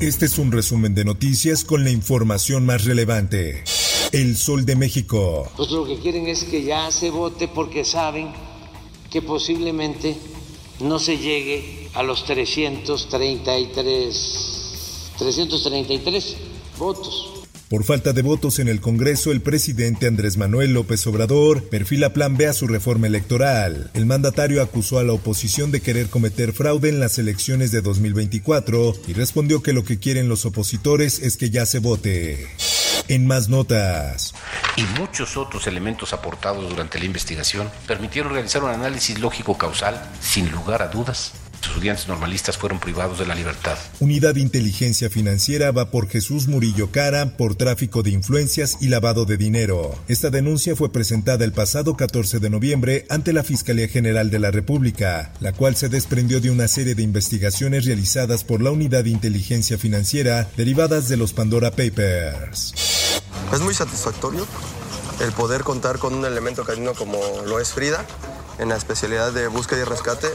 Este es un resumen de noticias con la información más relevante. El Sol de México. Pues lo que quieren es que ya se vote porque saben que posiblemente no se llegue a los 333, 333 votos. Por falta de votos en el Congreso, el presidente Andrés Manuel López Obrador perfila plan B a su reforma electoral. El mandatario acusó a la oposición de querer cometer fraude en las elecciones de 2024 y respondió que lo que quieren los opositores es que ya se vote. En más notas. Y muchos otros elementos aportados durante la investigación permitieron realizar un análisis lógico causal sin lugar a dudas estudiantes normalistas fueron privados de la libertad. Unidad de Inteligencia Financiera va por Jesús Murillo Cara por tráfico de influencias y lavado de dinero. Esta denuncia fue presentada el pasado 14 de noviembre ante la Fiscalía General de la República, la cual se desprendió de una serie de investigaciones realizadas por la Unidad de Inteligencia Financiera derivadas de los Pandora Papers. Es muy satisfactorio el poder contar con un elemento canino como lo es Frida en la especialidad de búsqueda y rescate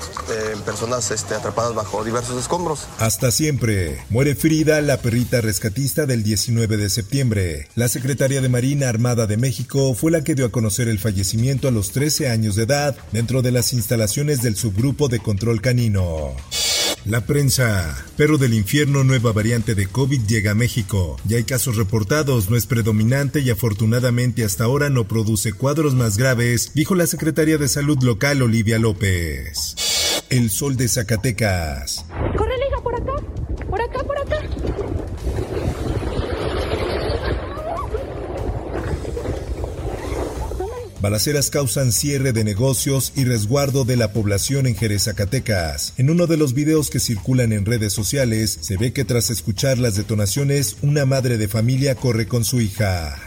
en personas este, atrapadas bajo diversos escombros. Hasta siempre. Muere Frida, la perrita rescatista del 19 de septiembre. La secretaria de Marina Armada de México fue la que dio a conocer el fallecimiento a los 13 años de edad dentro de las instalaciones del subgrupo de control canino. La prensa. Perro del infierno, nueva variante de COVID llega a México. Ya hay casos reportados, no es predominante y afortunadamente hasta ahora no produce cuadros más graves, dijo la secretaria de Salud local Olivia López. El sol de Zacatecas. Balaceras causan cierre de negocios y resguardo de la población en Jerez, Zacatecas. En uno de los videos que circulan en redes sociales, se ve que tras escuchar las detonaciones, una madre de familia corre con su hija.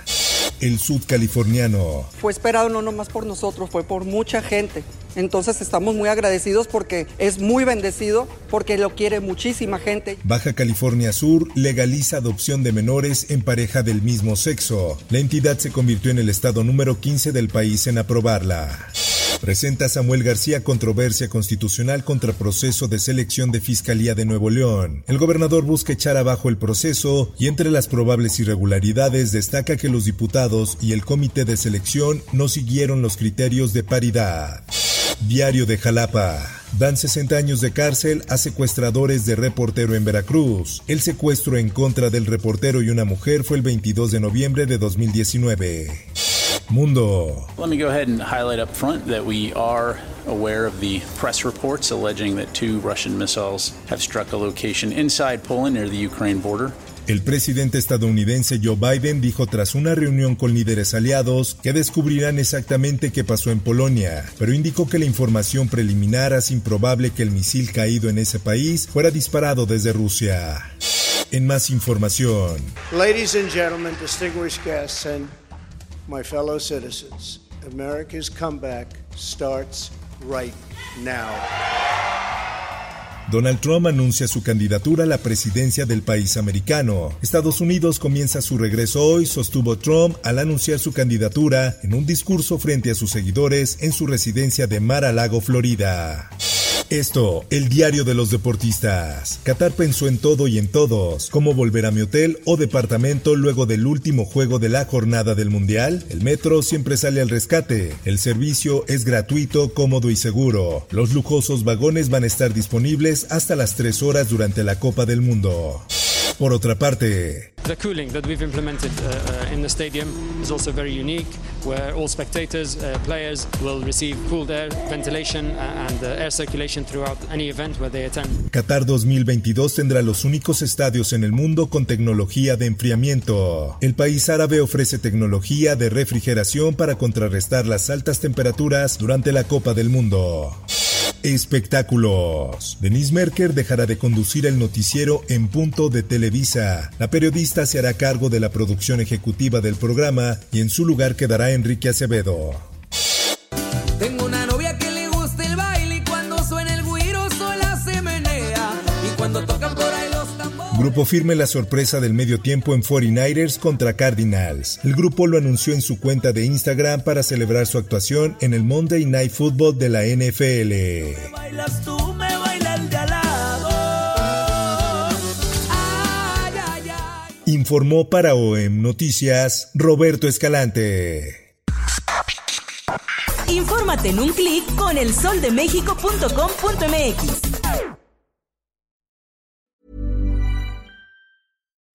El sudcaliforniano. Fue esperado no nomás por nosotros, fue por mucha gente. Entonces estamos muy agradecidos porque es muy bendecido, porque lo quiere muchísima gente. Baja California Sur legaliza adopción de menores en pareja del mismo sexo. La entidad se convirtió en el estado número 15 del país en aprobarla. Presenta Samuel García controversia constitucional contra proceso de selección de Fiscalía de Nuevo León. El gobernador busca echar abajo el proceso y entre las probables irregularidades destaca que los diputados y el comité de selección no siguieron los criterios de paridad. Diario de Jalapa. Dan 60 años de cárcel a secuestradores de reportero en Veracruz. El secuestro en contra del reportero y una mujer fue el 22 de noviembre de 2019. Mundo. Let me go ahead and highlight up front that we are aware of the press reports alleging that two Russian missiles have struck a location inside Poland near the Ukraine border. El presidente estadounidense Joe Biden dijo tras una reunión con líderes aliados que descubrirán exactamente qué pasó en Polonia, pero indicó que la información preliminar hace improbable que el misil caído en ese país fuera disparado desde Rusia. En más información. Ladies and gentlemen, distinguished guests and my fellow citizens, America's comeback starts right now. Donald Trump anuncia su candidatura a la presidencia del país americano. Estados Unidos comienza su regreso hoy, sostuvo Trump al anunciar su candidatura en un discurso frente a sus seguidores en su residencia de Mar-a-Lago, Florida. Esto, el diario de los deportistas. Qatar pensó en todo y en todos. ¿Cómo volver a mi hotel o departamento luego del último juego de la jornada del Mundial? El metro siempre sale al rescate. El servicio es gratuito, cómodo y seguro. Los lujosos vagones van a estar disponibles hasta las 3 horas durante la Copa del Mundo. Por otra parte, The cooling that we've implemented uh, uh, in the stadium is also very unique, where all spectators, uh, players will receive cooled air, ventilation uh, and uh, air circulation throughout any event where they attend. Qatar 2022 tendrá los únicos estadios en el mundo con tecnología de enfriamiento. El país árabe ofrece tecnología de refrigeración para contrarrestar las altas temperaturas durante la Copa del Mundo. Espectáculos. Denise Merker dejará de conducir el noticiero en punto de Televisa. La periodista se hará cargo de la producción ejecutiva del programa y en su lugar quedará Enrique Acevedo. Grupo firme la sorpresa del medio tiempo en 49ers contra Cardinals. El grupo lo anunció en su cuenta de Instagram para celebrar su actuación en el Monday Night Football de la NFL. Bailas tú, me baila el de al lado. Ay, ay, ay. Informó para OEM Noticias Roberto Escalante. Infórmate en un clic con elsoldemexico.com.mx.